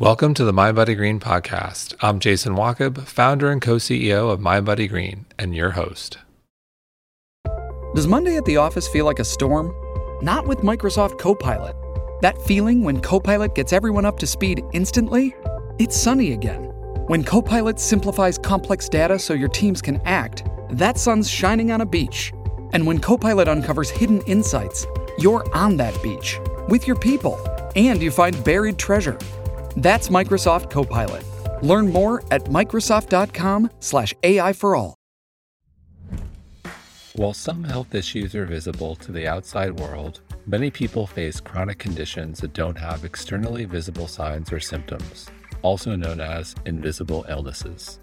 Welcome to the mindbodygreen podcast. I'm Jason Wachob, founder and co CEO of mindbodygreen, and your host. Does Monday at the office feel like a storm? Not with Microsoft Copilot. That feeling when Copilot gets everyone up to speed instantly? It's sunny again. When Copilot simplifies complex data so your teams can act, that sun's shining on a beach. And when Copilot uncovers hidden insights, you're on that beach with your people and you find buried treasure. That's Microsoft Copilot. Learn more at Microsoft.com/slash AI for all. While some health issues are visible to the outside world, many people face chronic conditions that don't have externally visible signs or symptoms, also known as invisible illnesses.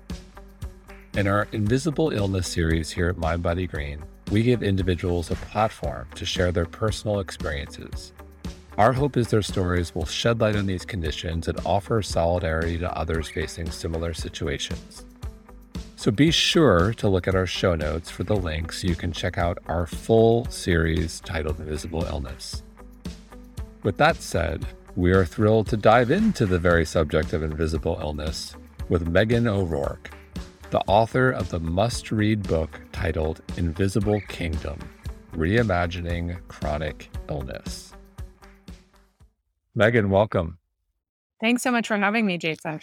In our Invisible Illness series here at mindbodygreen, we give individuals a platform to share their personal experiences our hope is their stories will shed light on these conditions and offer solidarity to others facing similar situations. So be sure to look at our show notes for the link so you can check out our full series titled Invisible Illness. With that said, we are thrilled to dive into the very subject of invisible illness with Meghan O'Rourke, the author of the must read book titled Invisible Kingdom Reimagining Chronic Illness. Meghan, welcome. Thanks so much for having me, Jason.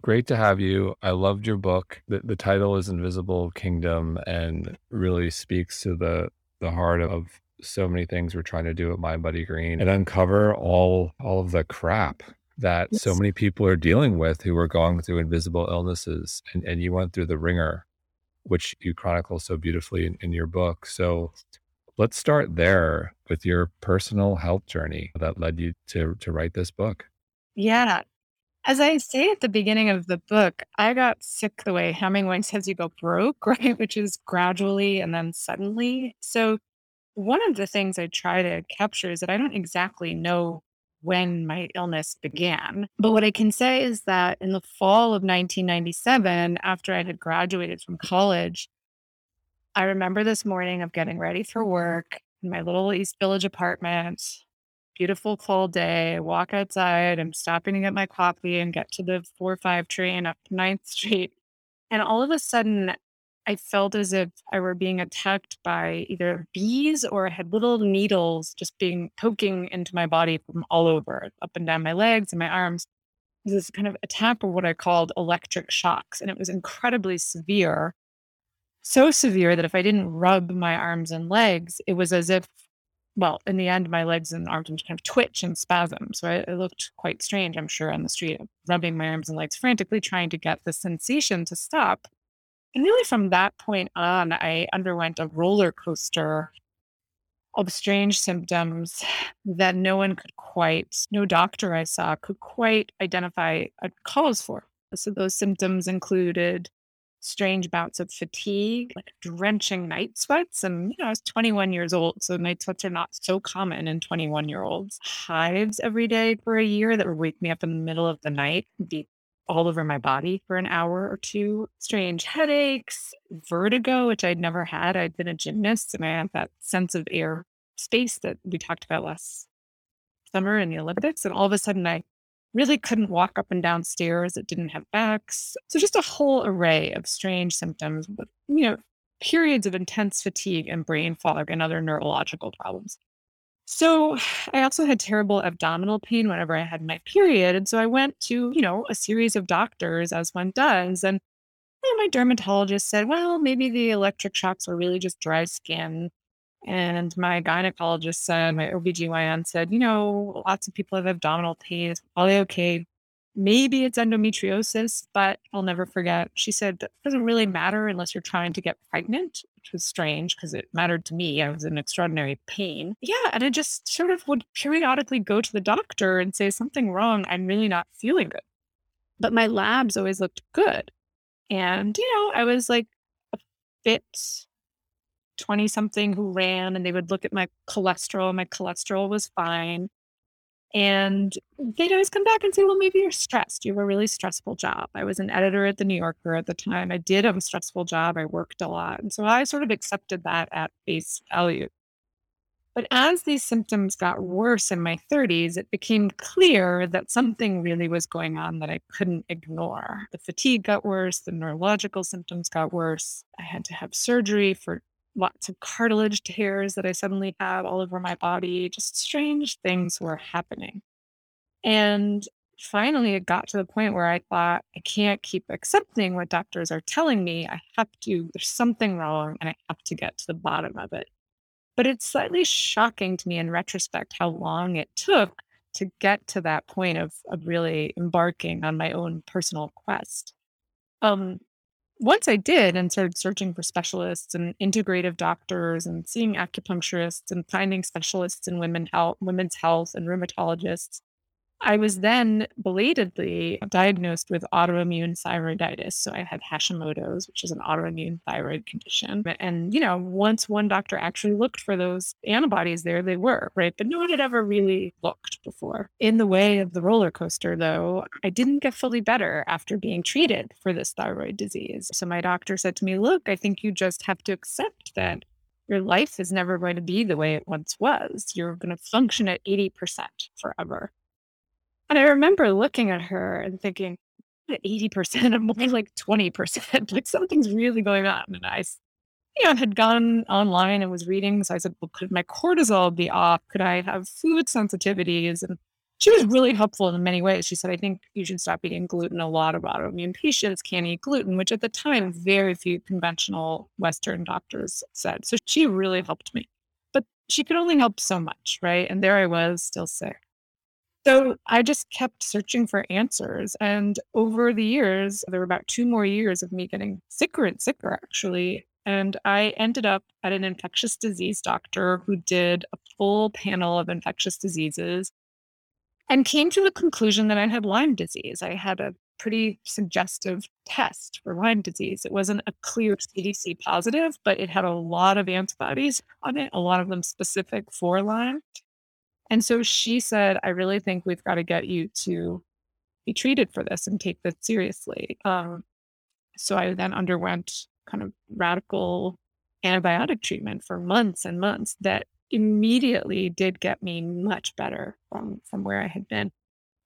Great to have you. I loved your book. The, the title is Invisible Kingdom and really speaks to the the heart of so many things we're trying to do at mindbodygreen and uncover all all of the crap that yes. so many people are dealing with who are going through invisible illnesses and, and you went through the ringer which you chronicle so beautifully in, in your book so let's start there with your personal health journey that led you to to write this book. Yeah. As I say at the beginning of the book, I got sick the way Hemingway says you go broke, right? Which is gradually and then suddenly. So, one of the things I try to capture is that I don't exactly know when my illness began. But what I can say is that in the fall of 1997, after I had graduated from college, I remember this morning of getting ready for work in my little East Village apartment. Beautiful cold day. Walk outside. I'm stopping to get my coffee and get to the 4 5 train up 9th Street. And all of a sudden, I felt as if I were being attacked by either bees or I had little needles just being poking into my body from all over, up and down my legs and my arms. This kind of attack of what I called electric shocks. And it was incredibly severe so severe that if I didn't rub my arms and legs, it was as if, well, in the end, my legs and arms would kind of twitch and spasm. So it looked quite strange, I'm sure, on the street, rubbing my arms and legs frantically, trying to get the sensation to stop. And really, from that point on, I underwent a roller coaster of strange symptoms that no one could quite, no doctor I saw could quite identify uh, a cause for. So those symptoms included strange bouts of fatigue, like drenching night sweats. And, you know, I was 21 years old. So night sweats are not so common in 21 year olds. Hives every day for a year that would wake me up in the middle of the night, be all over my body for an hour or two. Strange headaches, vertigo, which I'd never had. I'd been a gymnast and I had that sense of air space that we talked about last summer in the Olympics. And all of a sudden I really couldn't walk up and down stairs. It didn't have backs. So just a whole array of strange symptoms, you know, periods of intense fatigue and brain fog and other neurological problems. So I also had terrible abdominal pain whenever I had my period. And so I went to, you know, a series of doctors as one does. And my dermatologist said, well, maybe the electric shocks were really just dry skin. And my gynecologist said, my OBGYN said, you know, lots of people have abdominal pain. It's probably okay. Maybe it's endometriosis, but I'll never forget. She said, it doesn't really matter unless you're trying to get pregnant, which was strange because it mattered to me. I was in extraordinary pain. Yeah. And I just sort of would periodically go to the doctor and say, something wrong. I'm really not feeling good. But my labs always looked good. And, you know, I was like a fit 20 something who ran and they would look at my cholesterol. My cholesterol was fine. And they'd always come back and say, well, maybe you're stressed. You have a really stressful job. I was an editor at the New Yorker at the time. I did have a stressful job. I worked a lot. And so I sort of accepted that at face value. But as these symptoms got worse in my 30s, it became clear that something really was going on that I couldn't ignore. The fatigue got worse, the neurological symptoms got worse. I had to have surgery for lots of cartilage tears that I suddenly had all over my body. Just strange things were happening. And finally, it got to the point where I thought, I can't keep accepting what doctors are telling me. I have to, there's something wrong, and I have to get to the bottom of it. But it's slightly shocking to me in retrospect how long it took to get to that point of, of really embarking on my own personal quest. Um, once I did and started searching for specialists and integrative doctors and seeing acupuncturists and finding specialists in women health, women's health and rheumatologists, I was then belatedly diagnosed with autoimmune thyroiditis. So I had Hashimoto's, which is an autoimmune thyroid condition. And, you know, once one doctor actually looked for those antibodies there, they were, right? But no one had ever really looked before. In the way of the roller coaster, though, I didn't get fully better after being treated for this thyroid disease. So my doctor said to me, Look, I think you just have to accept that your life is never going to be the way it once was. You're going to function at 80% forever. And I remember looking at her and thinking, 80%, I'm more like 20%. like something's really going on. And I, you know, had gone online and was reading. So I said, well, could my cortisol be off? Could I have food sensitivities? And she was really helpful in many ways. She said, I think you should stop eating gluten. A lot of autoimmune patients can't eat gluten, which at the time, very few conventional Western doctors said. So she really helped me. But she could only help so much, right? And there I was, still sick. So I just kept searching for answers. And over the years, there were about two more years of me getting sicker and sicker, actually. And I ended up at an infectious disease doctor who did a full panel of infectious diseases and came to the conclusion that I had Lyme disease. I had a pretty suggestive test for Lyme disease. It wasn't a clear CDC positive, but it had a lot of antibodies on it, a lot of them specific for Lyme. And so she said, I really think we've got to get you to be treated for this and take this seriously. Um, so I then underwent kind of radical antibiotic treatment for months and months that immediately did get me much better from from where I had been.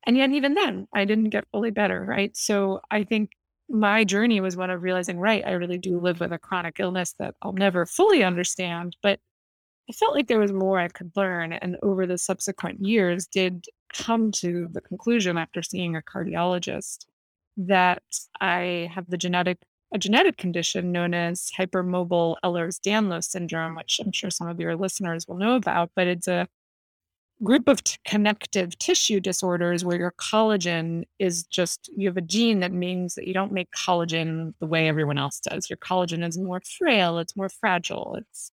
And yet even then I didn't get fully better, right? So I think my journey was one of realizing, right, I really do live with a chronic illness that I'll never fully understand, but I felt like there was more I could learn, and over the subsequent years, did come to the conclusion after seeing a cardiologist that I have the genetic a genetic condition known as hypermobile Ehlers-Danlos syndrome, which I'm sure some of your listeners will know about, but it's a group of t- connective tissue disorders where your collagen is just you have a gene that means that you don't make collagen the way everyone else does. Your collagen is more frail, it's more fragile, it's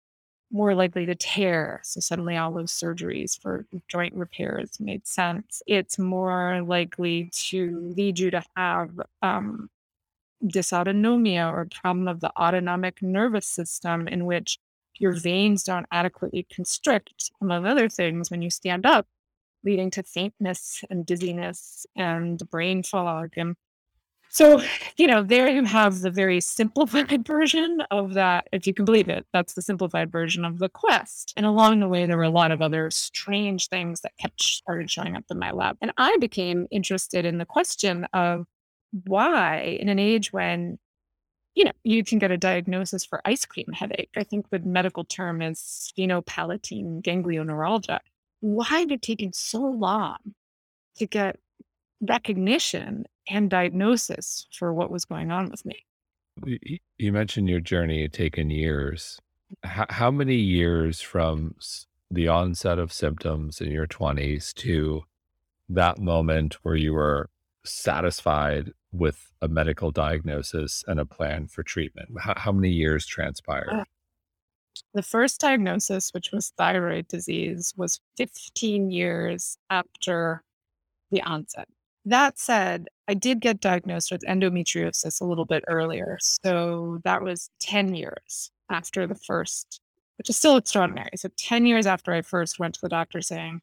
more likely to tear. So suddenly all those surgeries for joint repairs made sense. It's more likely to lead you to have um, dysautonomia or problem of the autonomic nervous system in which your veins don't adequately constrict, among other things, when you stand up, leading to faintness and dizziness and brain fog and so, you know, there you have the very simplified version of that, if you can believe it. That's the simplified version of the quest. And along the way, there were a lot of other strange things that kept started showing up in my lab. And I became interested in the question of why, in an age when you know, you can get a diagnosis for ice cream headache. I think the medical term is sphenopalatine ganglioneuralgia. Why did it taking so long to get recognition and diagnosis for what was going on with me. You mentioned your journey had taken years. How, how many years from the onset of symptoms in your 20s to that moment where you were satisfied with a medical diagnosis and a plan for treatment? How, how many years transpired? Uh, the first diagnosis, which was thyroid disease, was 15 years after the onset. That said, I did get diagnosed with endometriosis a little bit earlier. So that was 10 years after the first, which is still extraordinary. So 10 years after I first went to the doctor saying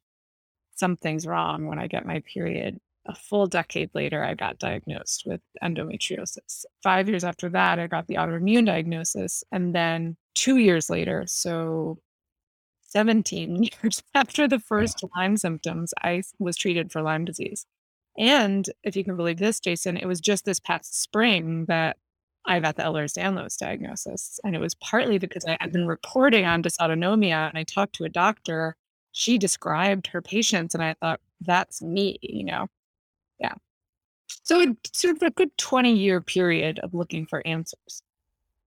something's wrong when I get my period, a full decade later, I got diagnosed with endometriosis. Five years after that, I got the autoimmune diagnosis. And then two years later, so 17 years after the first Lyme symptoms, I was treated for Lyme disease. And if you can believe this, Jason, it was just this past spring that I got the Ehlers-Danlos diagnosis. And it was partly because I had been reporting on dysautonomia and I talked to a doctor. She described her patients and I thought, that's me, you know? Yeah. So it's sort of a good 20 year period of looking for answers.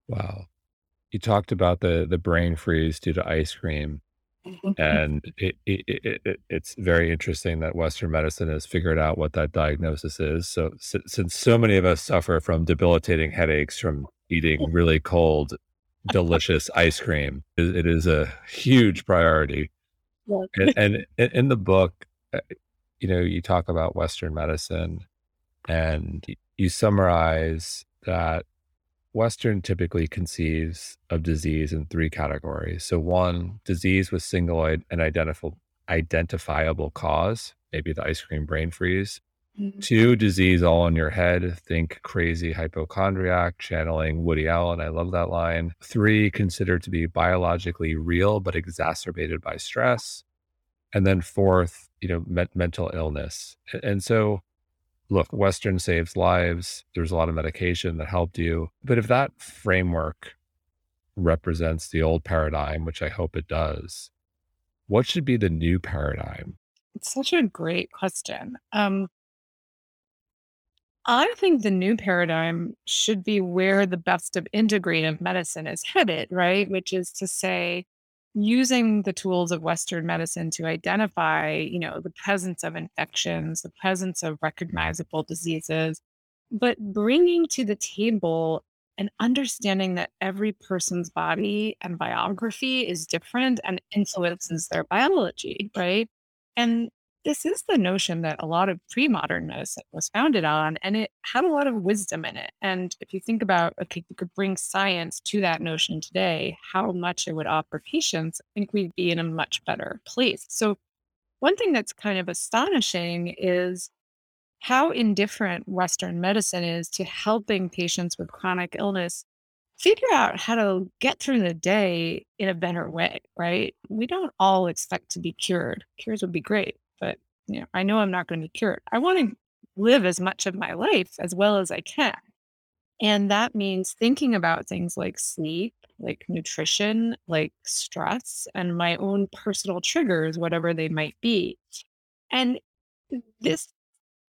Wow. You talked about the the brain freeze due to ice cream. Mm-hmm. And it, it, it, it, it's very interesting that Western medicine has figured out what that diagnosis is. So, since so many of us suffer from debilitating headaches from eating really cold, delicious ice cream, it, it is a huge priority. And, and in the book, uh, you know, you talk about Western medicine and you summarize that Western typically conceives of disease in three categories. So, one, disease with single and identifiable, identifiable cause, maybe the ice cream brain freeze. Mhm. Two, disease all in your head. Think crazy hypochondriac, channeling Woody Allen. I love that line. Three, considered to be biologically real but exacerbated by stress. And then fourth, you know, me- mental illness. And so look, Western saves lives. There's a lot of medication that helped you. But if that framework represents the old paradigm, which I hope it does, what should be the new paradigm? It's such a great question. Um, I think the new paradigm should be where the best of integrative medicine is headed, right? Which is to say, using the tools of Western medicine to identify, you know, the presence of infections, the presence of recognizable diseases, but bringing to the table an understanding that every person's body and biography is different and influences their biology, right? And this is the notion that a lot of pre-modern medicine was founded on, and it had a lot of wisdom in it. And if you think about, okay, you could bring science to that notion today, how much it would offer patients, I think we'd be in a much better place. So, one thing that's kind of astonishing is how indifferent Western medicine is to helping patients with chronic illness figure out how to get through the day in a better way, right? We don't all expect to be cured. Cures would be great, but you know, I know I'm not going to be cured. I want to live as much of my life as well as I can. And that means thinking about things like sleep, like nutrition, like stress, and my own personal triggers, whatever they might be. And this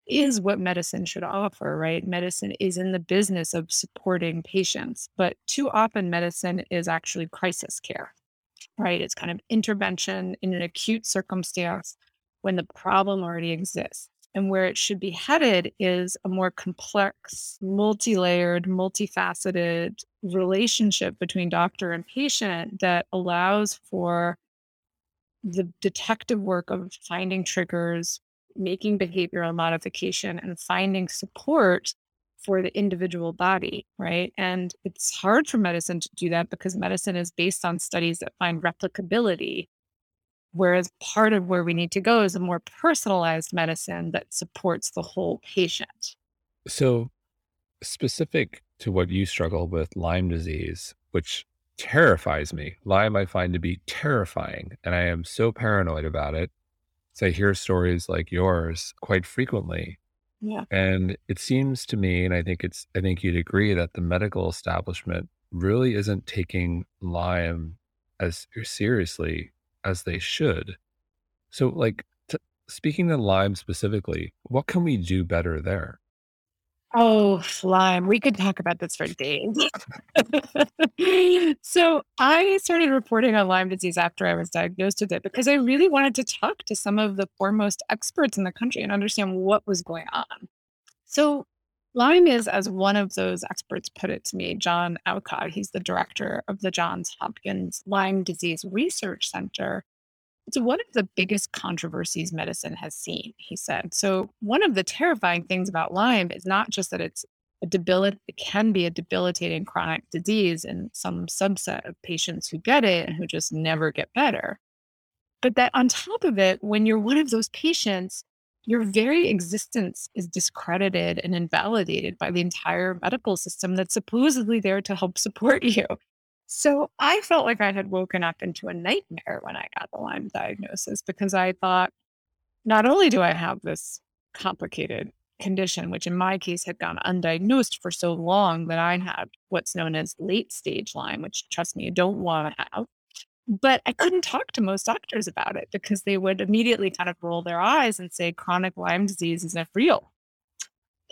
is what medicine should offer, right? Medicine is in the business of supporting patients, but too often medicine is actually crisis care, right? It's kind of intervention in an acute circumstance when the problem already exists. And where it should be headed is a more complex, multi layered, multifaceted relationship between doctor and patient that allows for the detective work of finding triggers, making behavioral modification, and finding support for the individual body, right? And it's hard for medicine to do that because medicine is based on studies that find replicability. Whereas part of where we need to go is a more personalized medicine that supports the whole patient. So, specific to what you struggle with Lyme disease, which terrifies me. Lyme I find to be terrifying, and I am so paranoid about it. So I hear stories like yours quite frequently. Yeah. And it seems to me, and I think it's, I think you'd agree that the medical establishment really isn't taking Lyme as seriously as they should. So, like, t- speaking to Lyme specifically, what can we do better there? Oh, Lyme. We could talk about this for days. so I started reporting on Lyme disease after I was diagnosed with it because I really wanted to talk to some of the foremost experts in the country and understand what was going on. So Lyme is, as one of those experts put it to me, John Aucott, he's the director of the Johns Hopkins Lyme Disease Research Center. It's one of the biggest controversies medicine has seen, he said. So, one of the terrifying things about Lyme is not just that it's a debilit- it can be a debilitating chronic disease in some subset of patients who get it and who just never get better, but that on top of it, when you're one of those patients, your very existence is discredited and invalidated by the entire medical system that's supposedly there to help support you. So I felt like I had woken up into a nightmare when I got the Lyme diagnosis because I thought, not only do I have this complicated condition, which in my case had gone undiagnosed for so long that I had what's known as late stage Lyme, which trust me, you don't want to have. But I couldn't talk to most doctors about it because they would immediately kind of roll their eyes and say chronic Lyme disease isn't real.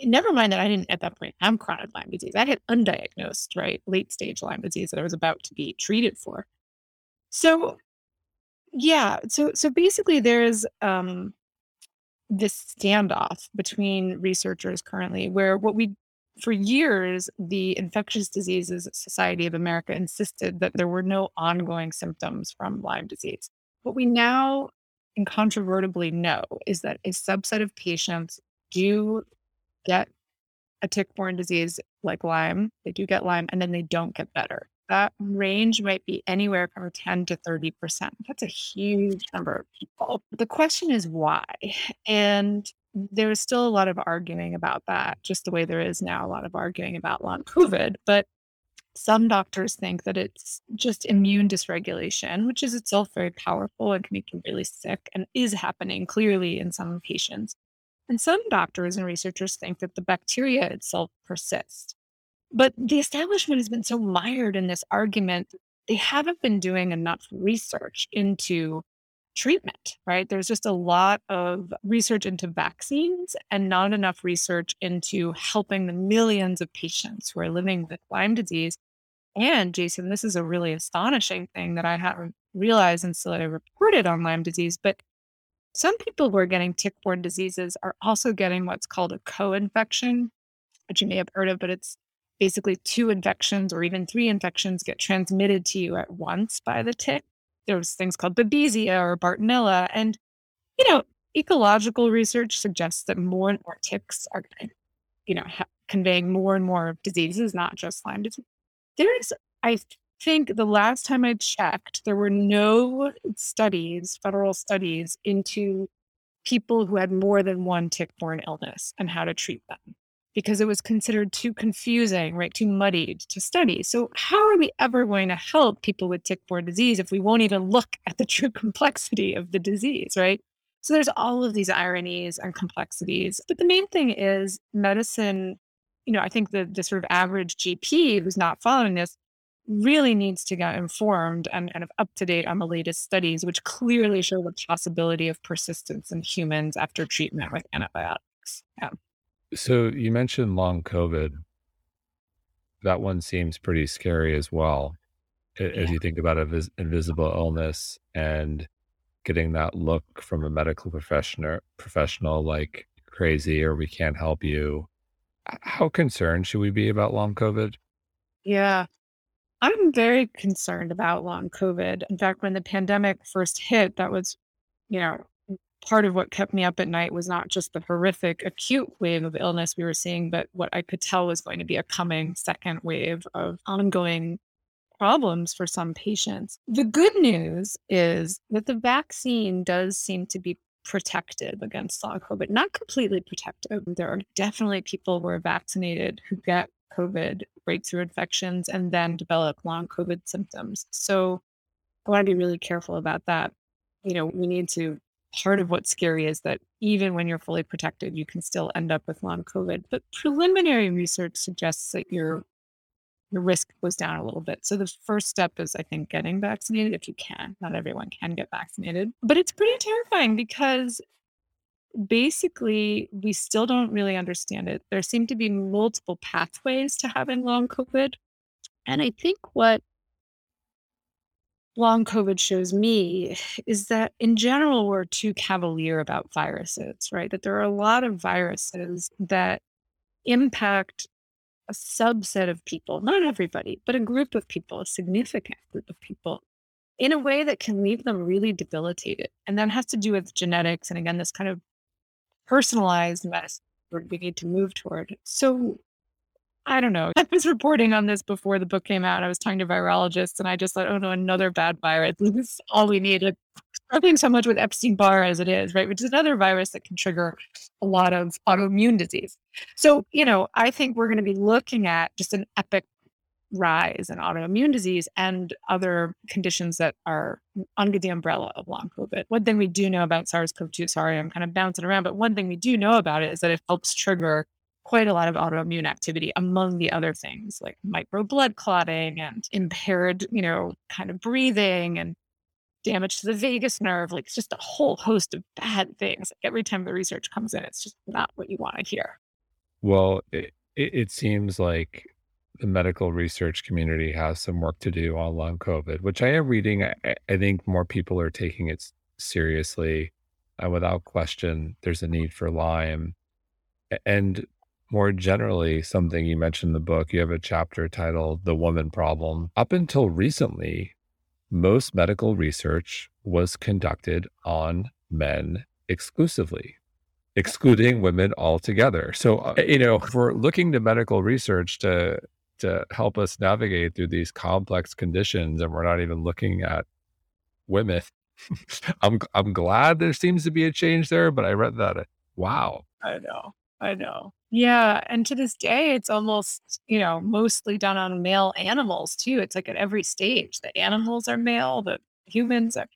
Never mind that I didn't at that point have chronic Lyme disease. I had undiagnosed, right, late stage Lyme disease that I was about to be treated for. So, yeah, so so basically, there's um, this standoff between researchers currently, where what we for years, the Infectious Diseases Society of America insisted that there were no ongoing symptoms from Lyme disease. What we now incontrovertibly know is that a subset of patients do get a tick-borne disease like Lyme, they do get Lyme, and then they don't get better. That range might be anywhere from 10 to 30%. That's a huge number of people. The question is why? And there is still a lot of arguing about that, just the way there is now a lot of arguing about long COVID. But some doctors think that it's just immune dysregulation, which is itself very powerful and can make you really sick and is happening clearly in some patients. And some doctors and researchers think that the bacteria itself persists. But the establishment has been so mired in this argument, they haven't been doing enough research into treatment, right? There's just a lot of research into vaccines and not enough research into helping the millions of patients who are living with Lyme disease. And Jason, this is a really astonishing thing that I hadn't realized until I reported on Lyme disease, but some people who are getting tick-borne diseases are also getting what's called a co-infection, which you may have heard of, but it's basically two infections or even three infections get transmitted to you at once by the tick. There's things called Babesia or Bartonella. And, you know, ecological research suggests that more and more ticks are, you know, ha- conveying more and more diseases, not just Lyme disease. There's, I think the last time I checked, there were no studies, federal studies into people who had more than one tick-borne illness and how to treat them because it was considered too confusing, right? Too muddied to study. So, how are we ever going to help people with tick borne disease if we won't even look at the true complexity of the disease, right? So, there's all of these ironies and complexities. But the main thing is medicine, you know, I think the, the sort of average GP who's not following this really needs to get informed and kind of up to date on the latest studies, which clearly show the possibility of persistence in humans after treatment with antibiotics. Yeah. So you mentioned long COVID. That one seems pretty scary as well. As you think about a vis- invisible illness and getting that look from a medical professional, professional like crazy or we can't help you. How concerned should we be about long COVID? Yeah. I'm very concerned about long COVID. In fact, when the pandemic first hit, that was, you know, part of what kept me up at night was not just the horrific acute wave of illness we were seeing, but what I could tell was going to be a coming second wave of ongoing problems for some patients. The good news is that the vaccine does seem to be protective against long COVID, not completely protective. There are definitely people who are vaccinated who get COVID breakthrough infections and then develop long COVID symptoms. So I want to be really careful about that. You know, we need to part of what's scary is that even when you're fully protected, you can still end up with long COVID. But preliminary research suggests that your your risk goes down a little bit. So the first step is, I think, getting vaccinated if you can. Not everyone can get vaccinated, but it's pretty terrifying because basically we still don't really understand it. There seem to be multiple pathways to having long COVID. And I think what long COVID shows me is that in general, we're too cavalier about viruses, right? That there are a lot of viruses that impact a subset of people, not everybody, but a group of people, a significant group of people, in a way that can leave them really debilitated. And that has to do with genetics. And again, this kind of personalized medicine we need to move toward. So I don't know. I was reporting on this before the book came out. I was talking to virologists and I just thought, oh no, another bad virus. This is all we need. Like, struggling so much with Epstein Barr as it is, right? Which is another virus that can trigger a lot of autoimmune disease. So, you know, I think we're going to be looking at just an epic rise in autoimmune disease and other conditions that are under the umbrella of long COVID. One thing we do know about SARS CoV 2, sorry, I'm kind of bouncing around, but one thing we do know about it is that it helps trigger quite a lot of autoimmune activity among the other things like micro blood clotting and impaired, you know, kind of breathing and damage to the vagus nerve. Like it's just a whole host of bad things. Like every time the research comes in, it's just not what you want to hear. Well, it, it seems like the medical research community has some work to do on long COVID, which I am reading. I, I think more people are taking it seriously. Uh, without question, there's a need for Lyme. And more generally, something you mentioned in the book, you have a chapter titled The Woman Problem. Up until recently, most medical research was conducted on men exclusively, excluding women altogether. So, uh, you know, if we're looking to medical research to to help us navigate through these complex conditions, and we're not even looking at women. I'm I'm glad there seems to be a change there, but I read that. Uh, wow. I know. I know. Yeah, and to this day, it's almost, you know, mostly done on male animals too. It's like at every stage, the animals are male, the humans are.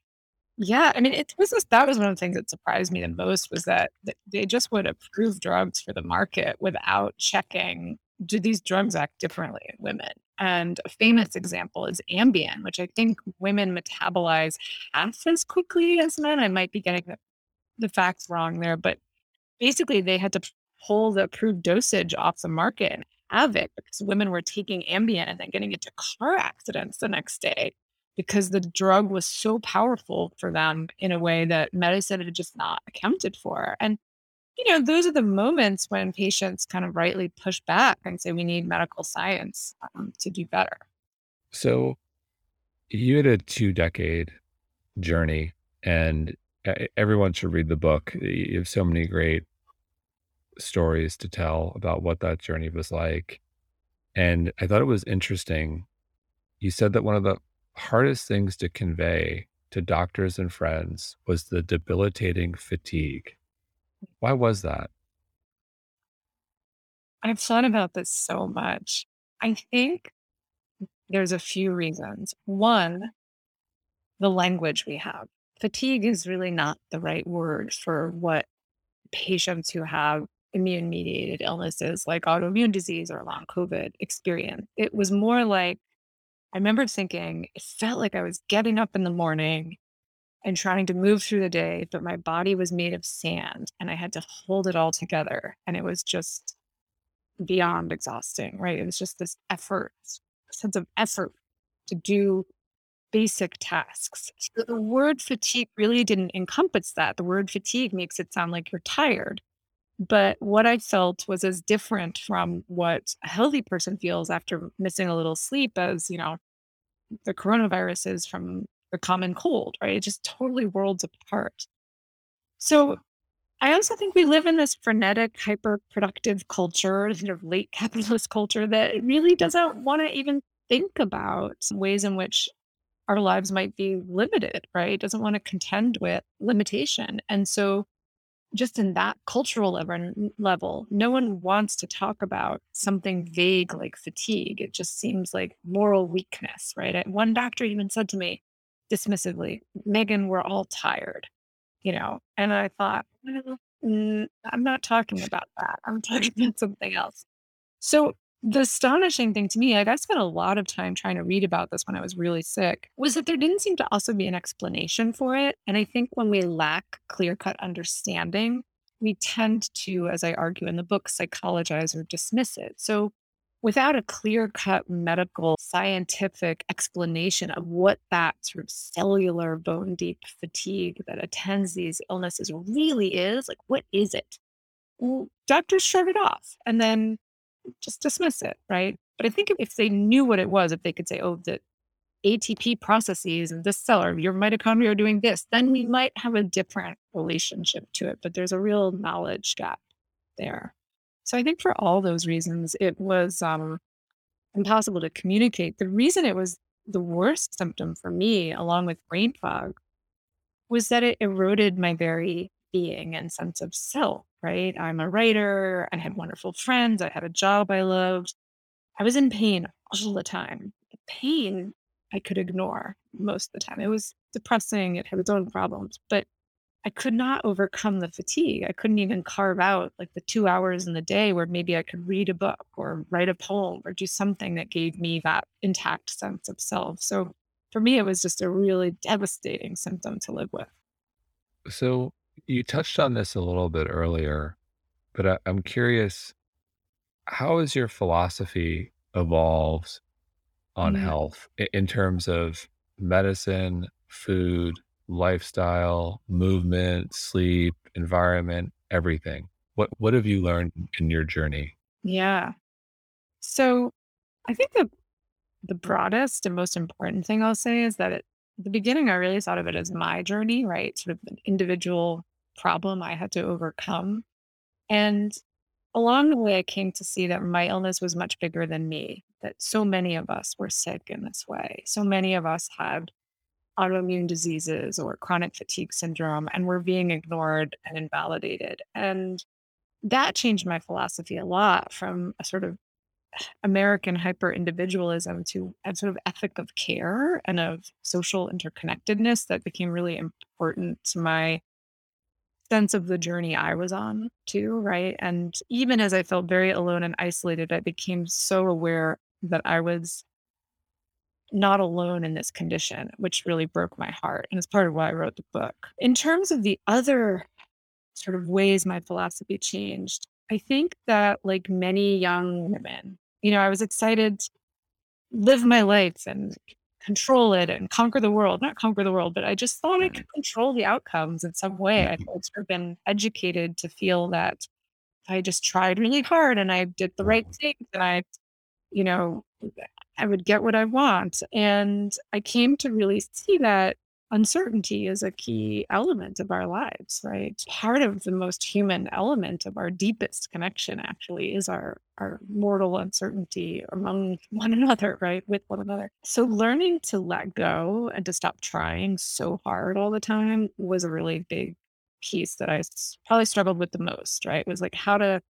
Yeah, I mean, it was just, that was one of the things that surprised me the most was that they just would approve drugs for the market without checking do these drugs act differently in women? And a famous example is Ambien, which I think women metabolize half as quickly as men. I might be getting the, the facts wrong there, but basically they had to pull the approved dosage off the market and have it because women were taking Ambien and then getting into car accidents the next day because the drug was so powerful for them in a way that medicine had just not accounted for. And you know, those are the moments when patients kind of rightly push back and say we need medical science um, to do better. So you had a two decade journey and everyone should read the book. You have so many great stories to tell about what that journey was like. And I thought it was interesting. You said that one of the hardest things to convey to doctors and friends was the debilitating fatigue. Why was that? I've thought about this so much. I think there's a few reasons. One, the language we have. Fatigue is really not the right word for what patients who have immune mediated illnesses like autoimmune disease or long COVID experience. It was more like, I remember thinking, it felt like I was getting up in the morning and trying to move through the day, but my body was made of sand and I had to hold it all together. And it was just beyond exhausting, right? It was just this effort, sense of effort to do basic tasks. So the word fatigue really didn't encompass that. The word fatigue makes it sound like you're tired. But what I felt was as different from what a healthy person feels after missing a little sleep as, you know, the coronavirus is from the common cold, right? It's just totally worlds apart. So I also think we live in this frenetic, hyper productive culture, sort of late capitalist culture that really doesn't want to even think about ways in which our lives might be limited, right? Doesn't want to contend with limitation. And so just in that cultural level, level, no one wants to talk about something mm-hmm. vague like fatigue. It just seems like moral weakness, right? One doctor even said to me, dismissively, Meghan, we're all tired, you know? And I thought, well, I'm not talking about that. I'm talking about something else. So the astonishing thing to me, like I spent a lot of time trying to read about this when I was really sick, was that there didn't seem to also be an explanation for it. And I think when we lack clear cut understanding, we tend to, as I argue in the book, psychologize or dismiss it. So without a clear cut medical scientific explanation of what that sort of cellular bone deep fatigue that attends these illnesses really is, like, what is it? Well, doctors shut it off and then just dismiss it, right? But I think if they knew what it was, if they could say, oh, the ATP processes and this cell or your mitochondria are doing this, then we might have a different relationship to it. But there's a real knowledge gap there. So I think for all those reasons, it was um, impossible to communicate. The reason it was the worst symptom for me, along with brain fog, was that it eroded my very being and sense of self, right? I'm a writer. I had wonderful friends. I had a job I loved. I was in pain all the time. The pain I could ignore most of the time. It was depressing, it had its own problems, but I could not overcome the fatigue. I couldn't even carve out like the two hours in the day where maybe I could read a book or write a poem or do something that gave me that intact sense of self. So for me, it was just a really devastating symptom to live with. So you touched on this a little bit earlier, but I, I'm curious how has your philosophy evolved on Mm, health i- in terms of medicine, food, lifestyle, movement, sleep, environment, everything? What what have you learned in your journey? yeah. So I think the the broadest and most important thing I'll say is that at the beginning, I really thought of it as mm-hmm. my journey, right? Sort of an individual problem I had to overcome. And along the way, I came to see that my illness was much bigger than me, that so many of us were sick in this way. So many of us had autoimmune diseases or chronic fatigue syndrome and were being ignored and invalidated. And that changed my philosophy a lot from a sort of American hyper individualism to a sort of ethic of care and of social interconnectedness that became really important to my sense of the journey I was on too, right? And even as I felt very alone and isolated, I became so aware that I was not alone in this condition, which really broke my heart. And it's part of why I wrote the book. In terms of the other sort of ways my philosophy changed, I think that like many young women, you know, I was excited to live my life and control it and conquer the world. Not conquer the world, but I just thought I could control the outcomes in some way. I've sort of been educated to feel that if I just tried really hard and I did the right mhm. things and I you know, I would get what I want. And I came to really see that uncertainty is a key element of our lives, right? Part of the most human element of our deepest connection actually is our our mortal uncertainty among one another, right? With one another. So learning to let go and to stop trying so hard all the time was a really big piece that I probably struggled with the most, right? Was like how to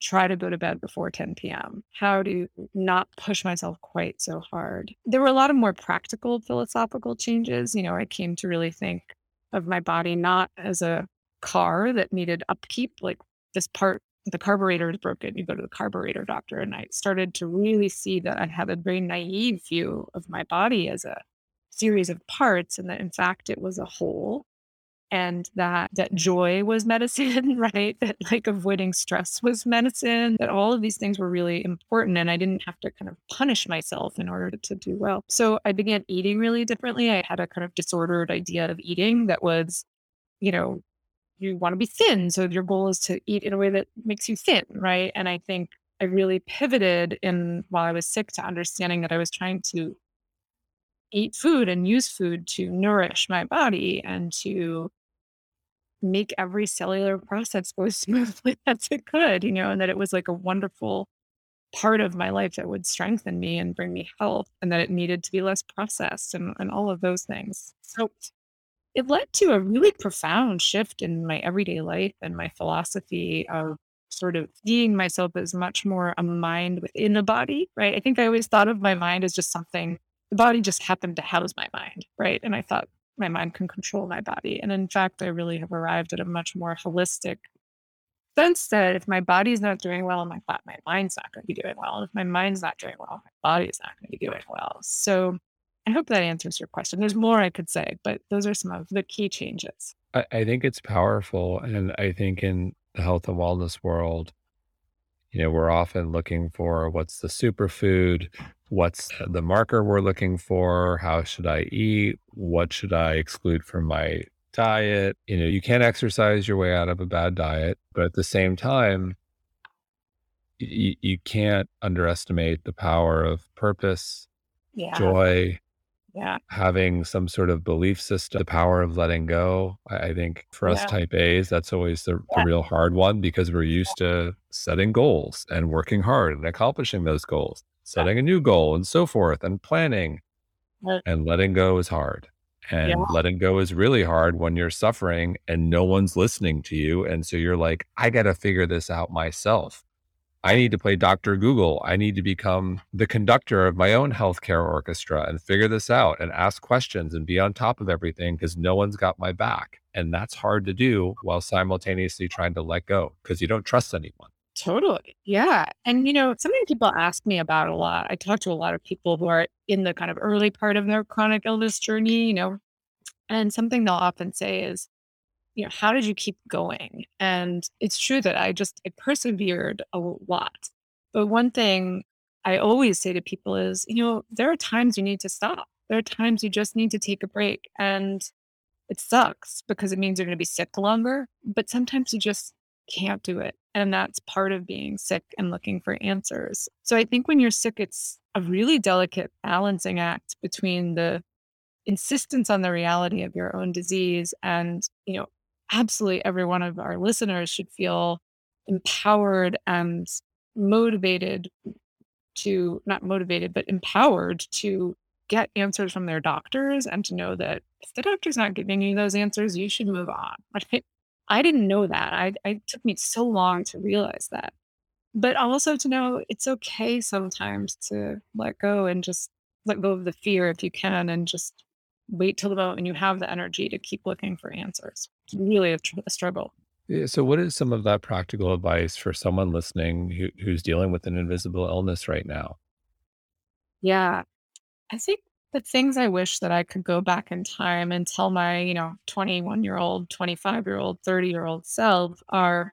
try to go to bed before 10 PM, how to not push myself quite so hard. There were a lot of more practical philosophical changes. You know, I came to really think of my body not as a car that needed upkeep, like this part, the carburetor is broken, you go to the carburetor doctor. And I started to really see that I had a very naive view of my body as a series of parts and that in fact it was a whole and that that joy was medicine, right? That like avoiding stress was medicine, that all of these things were really important and I didn't have to kind of punish myself in order to do well. So I began eating really differently. I had a kind of disordered idea of eating that was, you know, you want to be thin, so your goal is to eat in a way that makes you thin, right? And I think I really pivoted in while I was sick to understanding that I was trying to eat food and use food to nourish my body and to make every cellular process go as smoothly as it could, you know, and that it was like a wonderful part of my life that would strengthen me and bring me health and that it needed to be less processed and, and all of those things. So it led to a really profound shift in my everyday life and my philosophy of sort of seeing myself as much more a mind within a body, right? I think I always thought of my mind as just something, the body just happened to house my mind, right? And I thought my mind can control my body. And in fact, I really have arrived at a much more holistic sense that if my body's not doing well, my, my mind's not going to be doing well. And if my mind's not doing well, my body's not going to be doing well. So I hope that answers your question. There's more I could say, but those are some of the key changes. I, I think it's powerful. And I think in the health and wellness world, you know, we're often looking for what's the superfood, what's the marker we're looking for, how should I eat, what should I exclude from my diet. You know, you can't exercise your way out of a bad diet, but at the same time, you, you can't underestimate the power of purpose, Yeah. joy, Yeah. having some sort of belief system, the power of letting go. I, think for us Yeah. type A's, that's always the, the real hard one because we're used to setting goals and working hard and accomplishing those goals, setting a new goal and so forth and planning. And letting go is hard. Yeah. And letting go is really hard when you're suffering and no one's listening to you. And so you're like, I got to figure this out myself. I need to play Dr. Google. I need to become the conductor of my own healthcare orchestra and figure this out and ask questions and be on top of everything because no one's got my back. And that's hard to do while simultaneously trying to let go because you don't trust anyone. Totally. Yeah. And, you know, something people ask me about a lot, I talk to a lot of people who are in the kind of early part of their chronic illness journey, you know, and something they'll often say is, you know, how did you keep going? And it's true that I just I persevered a lot. But one thing I always say to people is, you know, there are times you need to stop. There are times you just need to take a break. And it sucks because it means you're going to be sick longer, but sometimes you just can't do it. And that's part of being sick and looking for answers. So I think when you're sick, it's a really delicate balancing act between the insistence on the reality of your own disease and, you know, absolutely every one of our listeners should feel empowered and motivated to not motivated but empowered to get answers from their doctors and to know that if the doctor's not giving you those answers you should move on right? i didn't know that I, I took me so long to realize that but also to know it's okay sometimes to let go and just let go of the fear if you can and just wait till the moment when you have the energy to keep looking for answers. It's really a, tr- a struggle. Yeah, so, what is some of that practical advice for someone listening who, who's dealing with an invisible illness right now? Yeah. I think the things I wish that I could go back in time and tell my, you know, 21 year old, 25 year old, 30 year old self are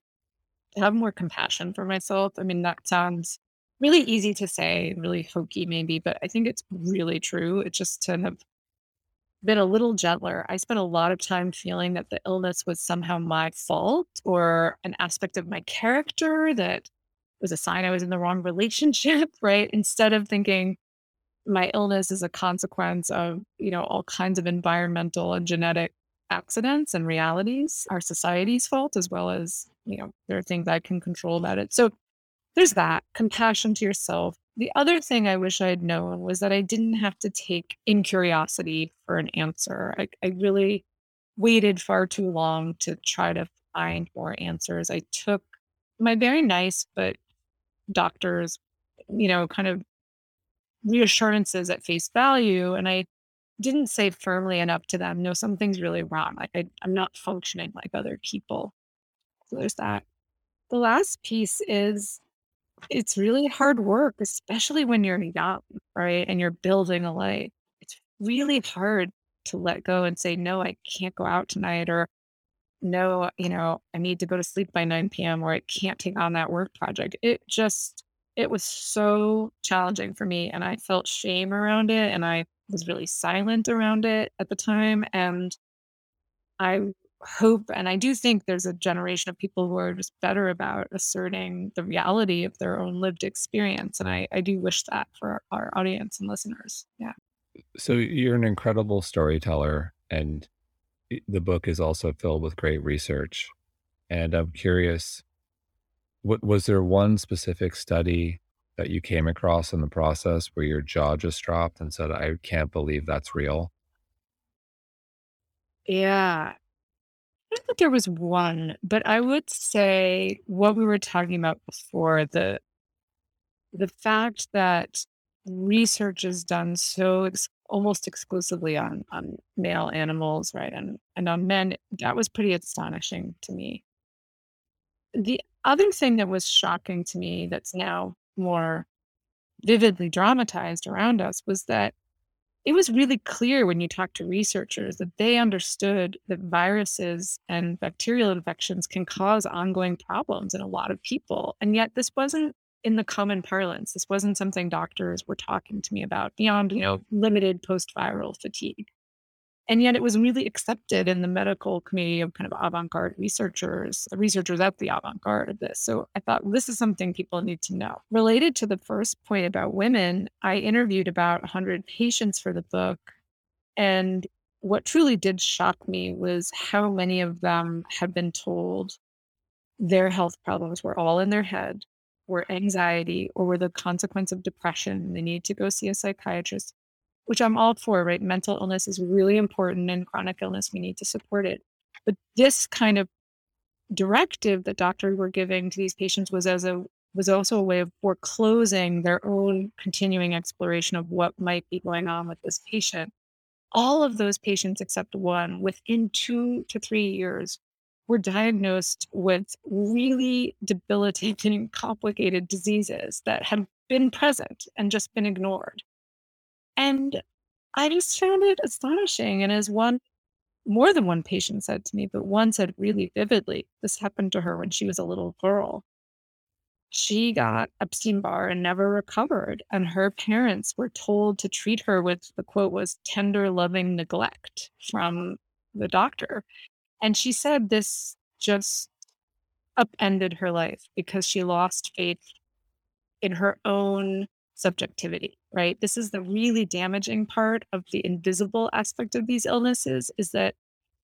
to have more compassion for myself. I mean, that sounds really easy to say, really hokey maybe, but I think it's really true. It's just to have been a little gentler. I spent a lot of time feeling that the illness was somehow my fault or an aspect of my character that was a sign I was in the wrong relationship, right? Instead of thinking my illness is a consequence of, you know, all kinds of environmental and genetic accidents and realities, our society's fault, as well as, you know, there are things I can control about it. So there's that compassion to yourself, the other thing I wish I had known was that I didn't have to take in curiosity for an answer. I, I really waited far too long to try to find more answers. I took my very nice but doctors, you know, kind of reassurances at face value. And I didn't say firmly enough to them, no, something's really wrong. Like I, I'm not functioning like other people. So there's that. The last piece is it's really hard work, especially when you're young, right? And you're building a life. It's really hard to let go and say, no, I can't go out tonight, or no, you know, I need to go to sleep by 9 p.m., or I can't take on that work project. It just, it was so challenging for me. And I felt shame around it. And I was really silent around it at the time. And I hope and I do think there's a generation of people who are just better about asserting the reality of their own lived experience. And I, I do wish that for our audience and listeners. Yeah. So you're an incredible storyteller, and the book is also filled with great research. And I'm curious, what was there one specific study that you came across in the process where your jaw just dropped and said, I can't believe that's real? Yeah. Don't think there was one, but I would say what we were talking about before, the the fact that research is done so ex- almost exclusively on on male animals, right, and and on men, that was pretty astonishing to me. The other thing that was shocking to me, that's now more vividly dramatized around us, was that it was really clear when you talk to researchers that they understood that viruses and bacterial infections can cause ongoing problems in a lot of people. And yet this wasn't in the common parlance. This wasn't something doctors were talking to me about beyond, you know, limited post-viral fatigue. And yet it was really accepted in the medical community of kind of avant-garde researchers, the researchers at the avant-garde of this. So I thought this is something people need to know. Related to the first point about women, I interviewed about 100 patients for the book. And what truly did shock me was how many of them had been told their health problems were all in their head, were anxiety, or were the consequence of depression. They need to go see a psychiatrist which I'm all for, right? Mental illness is really important and chronic illness, we need to support it. But this kind of directive that doctors were giving to these patients was as a was also a way of foreclosing their own continuing exploration of what might be going on with this patient. All of those patients, except one, within two to three years, were diagnosed with really debilitating, complicated diseases that had been present and just been ignored. And I just found it astonishing. And as one, more than one patient said to me, but one said really vividly, this happened to her when she was a little girl. She got Epstein Barr and never recovered. And her parents were told to treat her with the quote was tender, loving neglect from the doctor. And she said this just upended her life because she lost faith in her own subjectivity, right? This is the really damaging part of the invisible aspect of these illnesses is that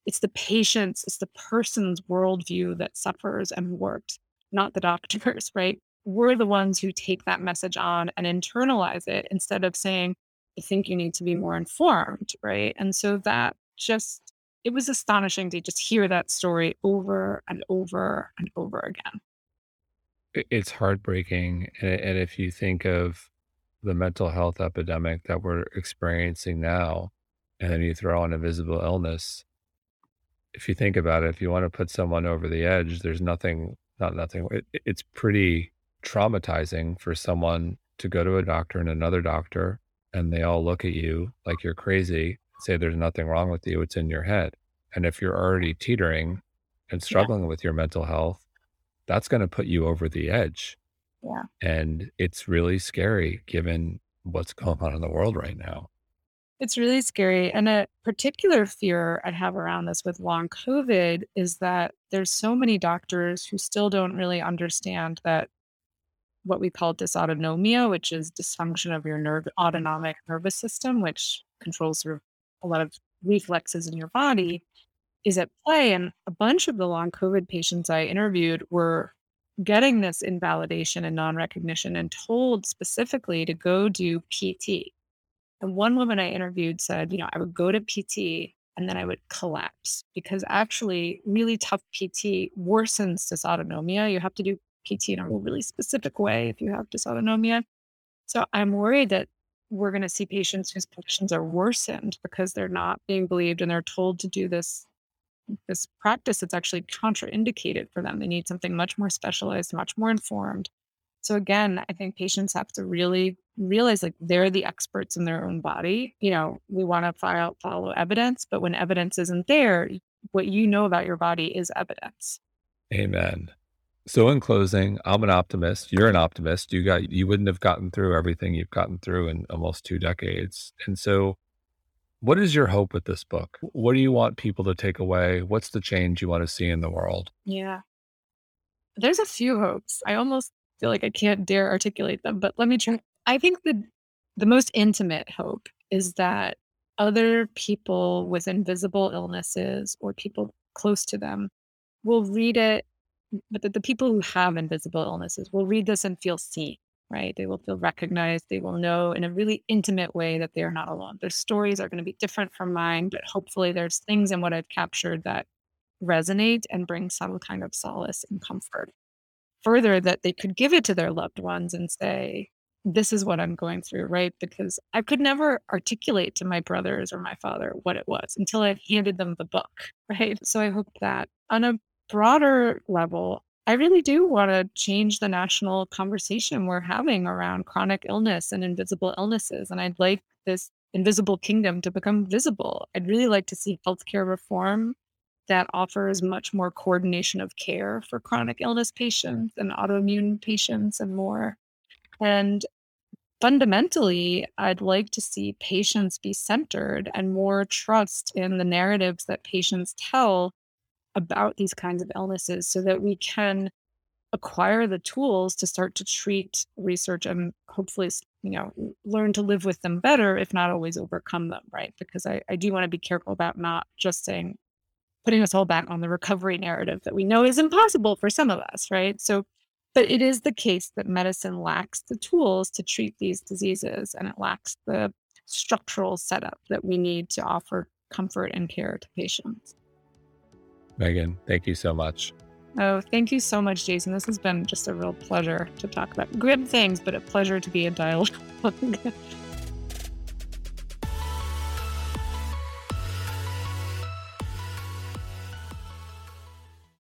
it's the patient's, it's the person's worldview that suffers and works, not the doctors, right? We're the ones who take that message on and internalize it instead of saying, I think you need to be more informed, right? And so that just, it was astonishing to just hear that story over and over and over again. It's heartbreaking. And if you think of the mental health epidemic that we're experiencing now, and then you throw on a visible illness, if you think about it, if you want to put someone over the edge, there's nothing, not nothing. It, it's pretty traumatizing for someone to go to a doctor and another doctor, and they all look at you like you're crazy, say there's nothing wrong with you, it's in your head. And if you're already teetering and struggling yeah. with your mental health, that's going to put you over the edge. Yeah. And it's really scary given what's going on in the world right now. It's really scary. And a particular fear I have around this with long COVID is that there's so many doctors who still don't really understand that what we call dysautonomia, which is dysfunction of your nerve autonomic nervous system, which controls sort of a lot of reflexes in your body, is at play. And a bunch of the long COVID patients I interviewed were getting this invalidation and non recognition and told specifically to go do PT. And one woman I interviewed said, you know, I would go to PT and then I would collapse because actually, really tough PT worsens dysautonomia. You have to do PT in a really specific way if you have dysautonomia. So I'm worried that we're going to see patients whose conditions are worsened because they're not being believed and they're told to do this this practice that's actually contraindicated for them. They need something much more specialized, much more informed. So again, I think patients have to really realize like they're the experts in their own body. You know, we want to follow, follow evidence, but when evidence isn't there, what you know about your body is evidence. Amen. So in closing, I'm an optimist. You're an optimist. You got you wouldn't have gotten through everything you've gotten through in almost two decades. And so what is your hope with this book? What do you want people to take away? What's the change you want to see in the world? Yeah. There's a few hopes. I almost feel like I can't dare articulate them, but let me try. I think the the most intimate hope is that other people with invisible illnesses or people close to them will read it but that the people who have invisible illnesses will read this and feel seen right? They will feel recognized they will know in a really intimate way that they are not alone. Their stories are going to be different from mine but hopefully there's things in what i've captured that resonate and bring some kind of solace and comfort further that they could give it to their loved ones and say this is what i'm going through right? Because i could never articulate to my brothers or my father what it was until i handed them the book right? So i hope that on a broader level, I really do want to change the national conversation we're having around chronic illness and invisible illnesses. And I'd like this invisible kingdom to become visible. I'd really like to see healthcare reform that offers much more coordination of care for chronic illness patients and autoimmune patients and more. And fundamentally, I'd like to see patients be centered and more trust in the narratives that patients tell about these kinds of illnesses so that we can acquire the tools to start to treat research and hopefully you know learn to live with them better if not always overcome them right? Because i, I do want to be careful about not just saying putting us all back on the recovery narrative that we know is impossible for some of us right? So but it is the case that medicine lacks the tools to treat these diseases and it lacks the structural setup that we need to offer comfort and care to patients Meghan, thank you so much. Oh, thank you so much, Jason. This has been just a real pleasure to talk about grim things, but a pleasure to be a dialogue.